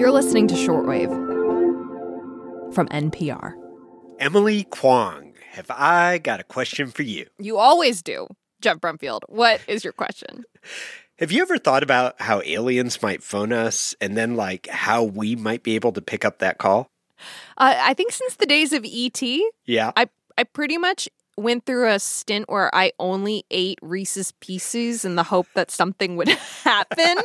You're listening to Short Wave from NPR. Emily Kwong, have I got a question for you? You always do, Geoff Brumfiel. What is your question? Have you ever thought about how aliens might phone us and then, like, how we might be able to pick up that call? Uh, I think since the days of ET, Yeah. I I pretty much went through a stint where I only ate Reese's Pieces in the hope that something would happen.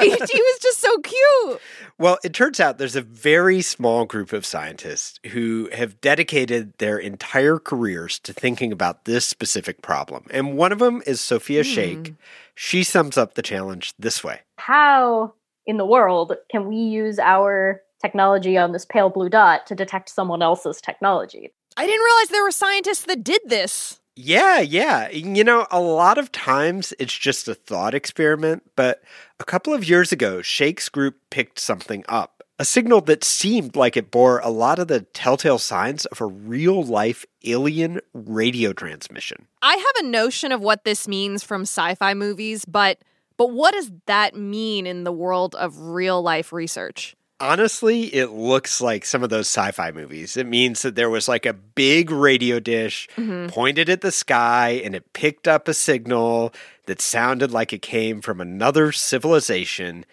he was just so cute. Well, it turns out there's a very small group of scientists who have dedicated their entire careers to thinking about this specific problem. And one of them is Sofia hmm. Sheikh. She sums up the challenge this way. How in the world can we use our technology on this pale blue dot to detect someone else's technology? I didn't realize there were scientists that did this. Yeah, yeah. You know, a lot of times it's just a thought experiment, but a couple of years ago, Sheikh's group picked something up. A signal that seemed like it bore a lot of the telltale signs of a real life alien radio transmission. I have a notion of what this means from sci-fi movies, but but what does that mean in the world of real life research? Honestly, it looks like some of those sci fi movies. It means that there was like a big radio dish mm-hmm. pointed at the sky and it picked up a signal that sounded like it came from another civilization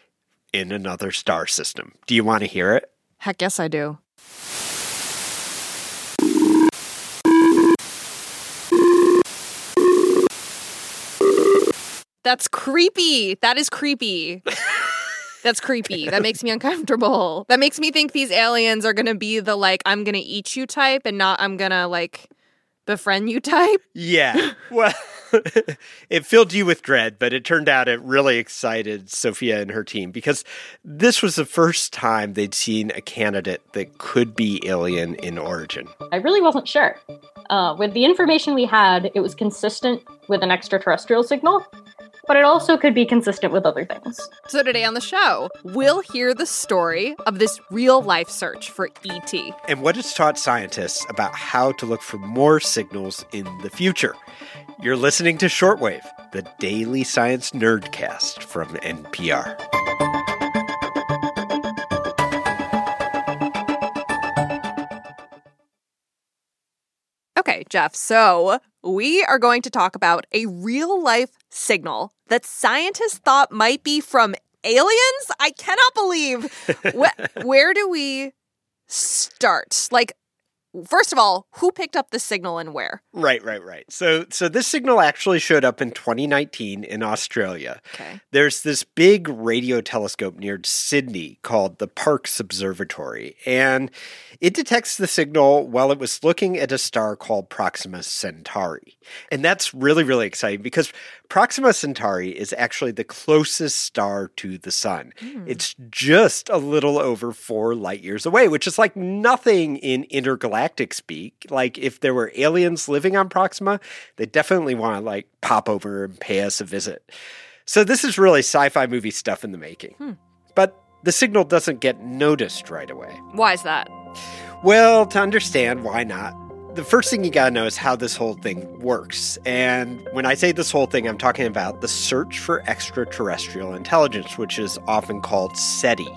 in another star system. Do you want to hear it? Heck yes I do. That's creepy. That is creepy. That's creepy. That makes me uncomfortable. That makes me think these aliens are going to be the like I'm going to eat you type and not I'm going to like befriend you type. Yeah. Well, it filled you with dread, but it turned out it really excited Sofia and her team because this was the first time they'd seen a candidate that could be alien in origin. I really wasn't sure. Uh, with the information we had, it was consistent with an extraterrestrial signal, but it also could be consistent with other things. So today on the show, we'll hear the story of this real life search for ET. and what it's taught scientists about how to look for more signals in the future. You're listening to Short Wave, the daily science nerdcast from NPR. Okay, Geoff. So we are going to talk about a real life signal that scientists thought might be from aliens. I cannot believe. Wh- where do we start? Like, first of all, who picked up the signal and where? Right, right, right. So so this signal actually showed up in 2019 in Australia. Okay. There's this big radio telescope near Sydney called the Parkes Observatory, and it detects the signal while it was looking at a star called Proxima Centauri. And that's really, really exciting because Proxima Centauri is actually the closest star to the sun. Hmm. It's just a little over four light years away, which is like nothing in intergalactic speak. Like if there were aliens living on Proxima, they definitely want to like pop over and pay us a visit. So this is really sci-fi movie stuff in the making. Hmm. But the signal doesn't get noticed right away. Why is that? Well, to understand why not, the first thing you gotta know is how this whole thing works. And when I say this whole thing, I'm talking about the search for extraterrestrial intelligence, which is often called SETI.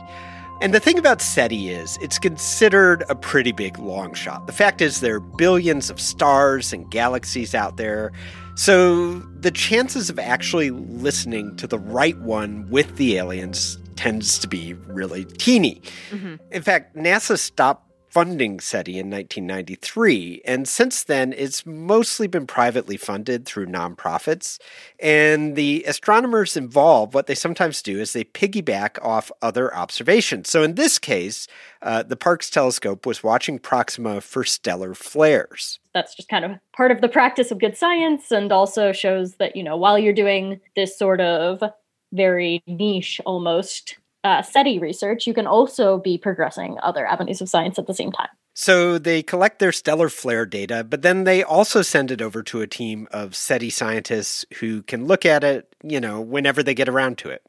And the thing about SETI is it's considered a pretty big long shot. The fact is, there are billions of stars and galaxies out there. So the chances of actually listening to the right one with the aliens tends to be really teeny. Mm-hmm. In fact, NASA stopped funding SETI in 1993, and since then it's mostly been privately funded through nonprofits. And the astronomers involved, what they sometimes do is they piggyback off other observations. So in this case, uh, the Parkes telescope was watching Proxima for stellar flares. That's just kind of part of the practice of good science and also shows that, you know, while you're doing this sort of very niche almost uh, SETI research, you can also be progressing other avenues of science at the same time. So they collect their stellar flare data, but then they also send it over to a team of SETI scientists who can look at it, you know, whenever they get around to it.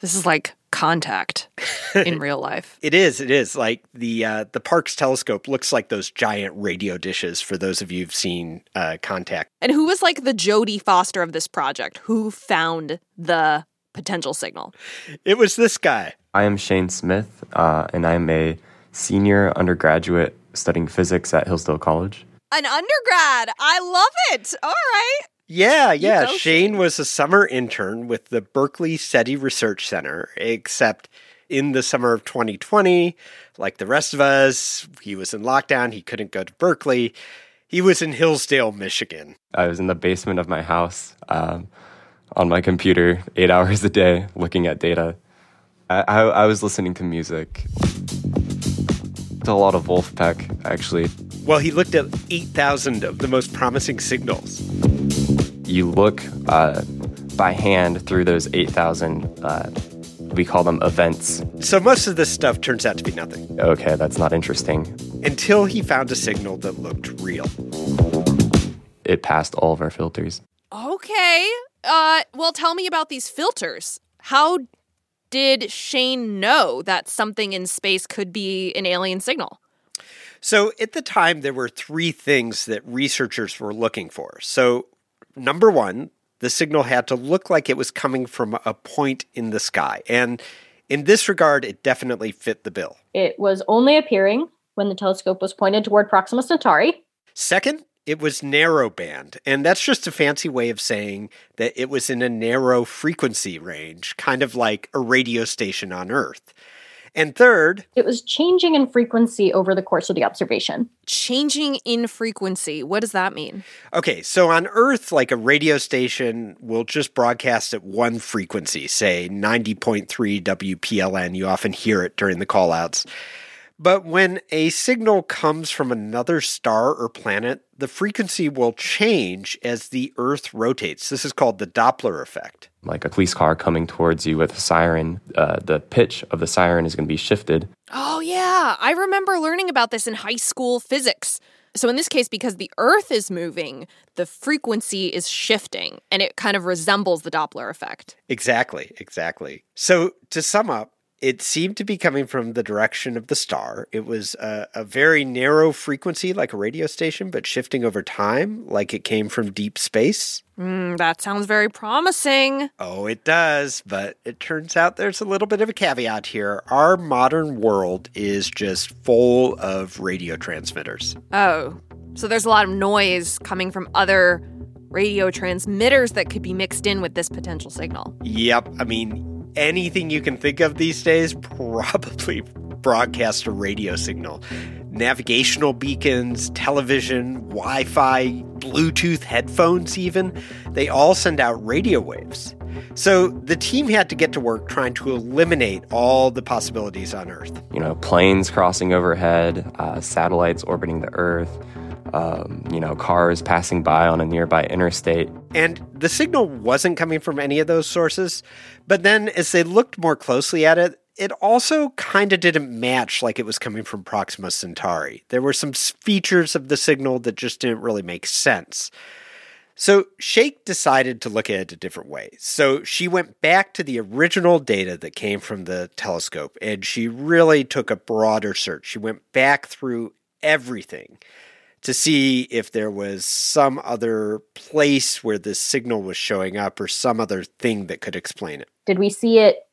This is like contact in real life. It is. It is like the uh, the Parkes telescope looks like those giant radio dishes. For those of you who've seen uh, Contact, And who was like the Jodie Foster of this project? Who found the potential signal? it was this guy, I am Shane Smith, uh, and I'm a senior undergraduate studying physics at Hillsdale College. An undergrad. I love it. All right. Yeah, yeah. go, Shane was a summer intern with the Berkeley SETI Research Center, except in the summer of 2020, like the rest of us, he was in lockdown. He couldn't go to Berkeley. He was in Hillsdale, Michigan. I was in the basement of my house um, on my computer eight hours a day looking at data. I, I, I was listening to music. To a lot of Vulfpeck, actually. Well, he looked at 8,000 of the most promising signals. You look uh, by hand through those 8,000, uh, we call them events. So most of this stuff turns out to be nothing Okay, that's not interesting. until he found a signal that looked real. It passed all of our filters. Okay. Uh, well, tell me about these filters. How did Shane know that something in space could be an alien signal? So at the time, there were three things that researchers were looking for. So, number one, the signal had to look like it was coming from a point in the sky. And in this regard, it definitely fit the bill. It was only appearing when the telescope was pointed toward Proxima Centauri. Second, it was narrowband. And that's just a fancy way of saying that it was in a narrow frequency range, kind of like a radio station on Earth. And third, It was changing in frequency over the course of the observation. Changing in frequency. What does that mean? Okay, so on Earth, like a radio station will just broadcast at one frequency, say 90.3 WPLN. You often hear it during the callouts. But when a signal comes from another star or planet, the frequency will change as the Earth rotates. This is called the Doppler effect. Like a police car coming towards you with a siren, uh, the pitch of the siren is going to be shifted. Oh, yeah. I remember learning about this in high school physics. So, in this case, because the Earth is moving, the frequency is shifting and it kind of resembles the Doppler effect. Exactly, exactly. So to sum up, it seemed to be coming from the direction of the star. It was a, a very narrow frequency, like a radio station, but shifting over time, like it came from deep space. Mm, that sounds very promising. Oh, it does, but it turns out there's a little bit of a caveat here. Our modern world is just full of radio transmitters. Oh, so there's a lot of noise coming from other radio transmitters that could be mixed in with this potential signal. Yep, I mean, anything you can think of these days probably broadcast a radio signal. Navigational beacons, television, Wi Fi, Bluetooth headphones, even, they all send out radio waves. So the team had to get to work trying to eliminate all the possibilities on Earth. You know, planes crossing overhead, uh, satellites orbiting the Earth, um, you know, cars passing by on a nearby interstate. And the signal wasn't coming from any of those sources. But then as they looked more closely at it, it also kind of didn't match like it was coming from Proxima Centauri. There were some features of the signal that just didn't really make sense. So Sheikh decided to look at it a different way. So she went back to the original data that came from the telescope and she really took a broader search. She went back through everything to see if there was some other place where this signal was showing up or some other thing that could explain it. Did we see it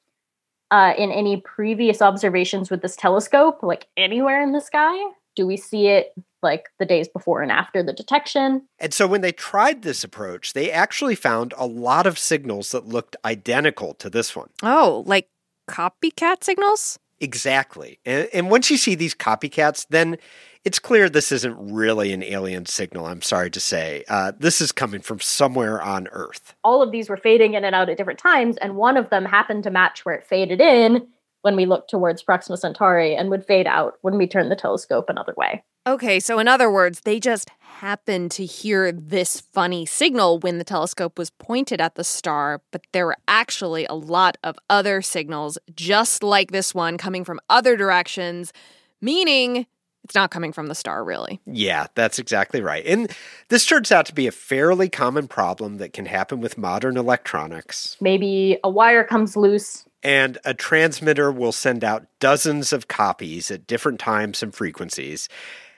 uh, in any previous observations with this telescope, like anywhere in the sky? Do we see it like the days before and after the detection? And so when they tried this approach, they actually found a lot of signals that looked identical to this one. Oh, like copycat signals? Exactly. And, and once you see these copycats, then it's clear this isn't really an alien signal, I'm sorry to say. Uh, this is coming from somewhere on Earth. All of these were fading in and out at different times, and one of them happened to match where it faded in when we looked towards Proxima Centauri and would fade out when we turned the telescope another way. Okay, so in other words, they just happened to hear this funny signal when the telescope was pointed at the star, but there were actually a lot of other signals just like this one coming from other directions, meaning it's not coming from the star, really. Yeah, that's exactly right. And this turns out to be a fairly common problem that can happen with modern electronics. Maybe a wire comes loose. And a transmitter will send out dozens of copies at different times and frequencies.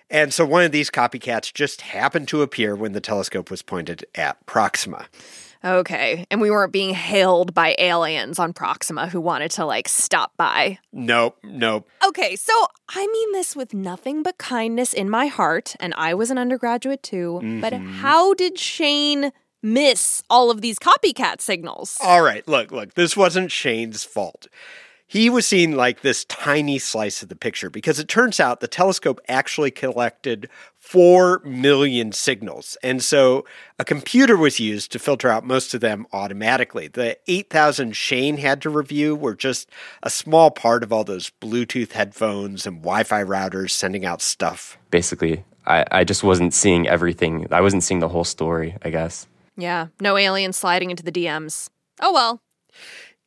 And so one of these copycats just happened to appear when the telescope was pointed at Proxima. Okay. And we weren't being hailed by aliens on Proxima who wanted to like stop by. Nope, nope. Okay, so I mean this with nothing but kindness in my heart, and I was an undergraduate too. But Mhm. how did Shane miss all of these copycat signals? All right, look, look, this wasn't Shane's fault. He was seeing like this tiny slice of the picture because it turns out the telescope actually collected 4 million signals. And so a computer was used to filter out most of them automatically. The 8,000 Shane had to review were just a small part of all those Bluetooth headphones and Wi Fi routers sending out stuff. Basically, I, I just wasn't seeing everything. I wasn't seeing the whole story, I guess. Yeah, no aliens sliding into the DMs. Oh well.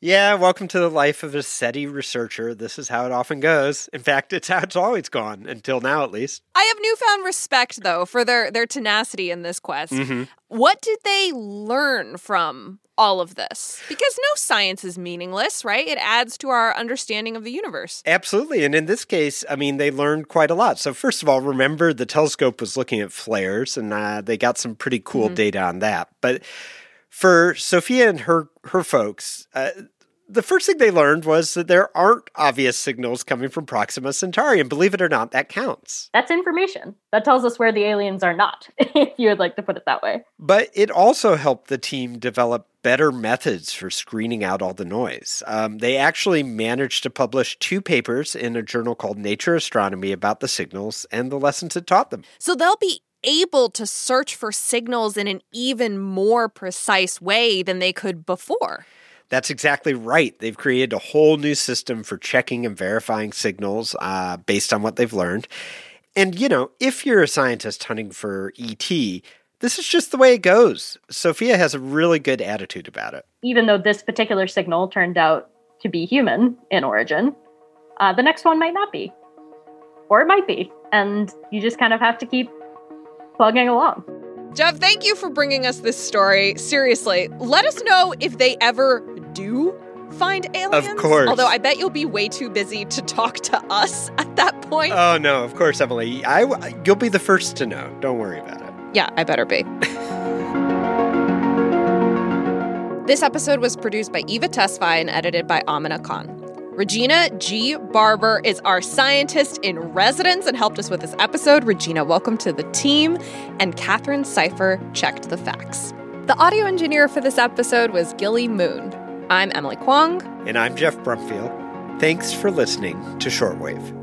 Yeah, welcome to the life of a SETI researcher. This is how it often goes. In fact, it's how it's always gone, until now at least. I have newfound respect though for their their tenacity in this quest. Mhm. What did they learn from all of this? Because no science is meaningless, right? It adds to our understanding of the universe. Absolutely. And in this case, I mean, they learned quite a lot. So, first of all, remember the telescope was looking at flares and uh, they got some pretty cool Mhm. data on that. But for Sofia and her, her folks, uh, the first thing they learned was that there aren't obvious signals coming from Proxima Centauri. And believe it or not, that counts. That's information. That tells us where the aliens are not, if you would like to put it that way. But it also helped the team develop better methods for screening out all the noise. Um, they actually managed to publish two papers in a journal called Nature Astronomy about the signals and the lessons it taught them. So they'll be able to search for signals in an even more precise way than they could before. That's exactly right. They've created a whole new system for checking and verifying signals uh, based on what they've learned. And, you know, if you're a scientist hunting for ET, this is just the way it goes. Sofia has a really good attitude about it. Even though this particular signal turned out to be human in origin, uh, the next one might not be. Or it might be. And you just kind of have to keep plugging along. Geoff, thank you for bringing us this story. Seriously, let us know if they ever do find aliens. Of course. Although I bet you'll be way too busy to talk to us at that point. Oh, no, of course, Emily. I, you'll be the first to know. Don't worry about it. yeah, I better be. this episode was produced by Eva Tesfaye and edited by Amina Khan. Regina G. Barber is our scientist in residence and helped us with this episode. Regina, welcome to the team. And Catherine Cipher checked the facts. The audio engineer for this episode was Gilly Moon. I'm Emily Kwong. And I'm Geoff Brumfiel. Thanks for listening to Short Wave.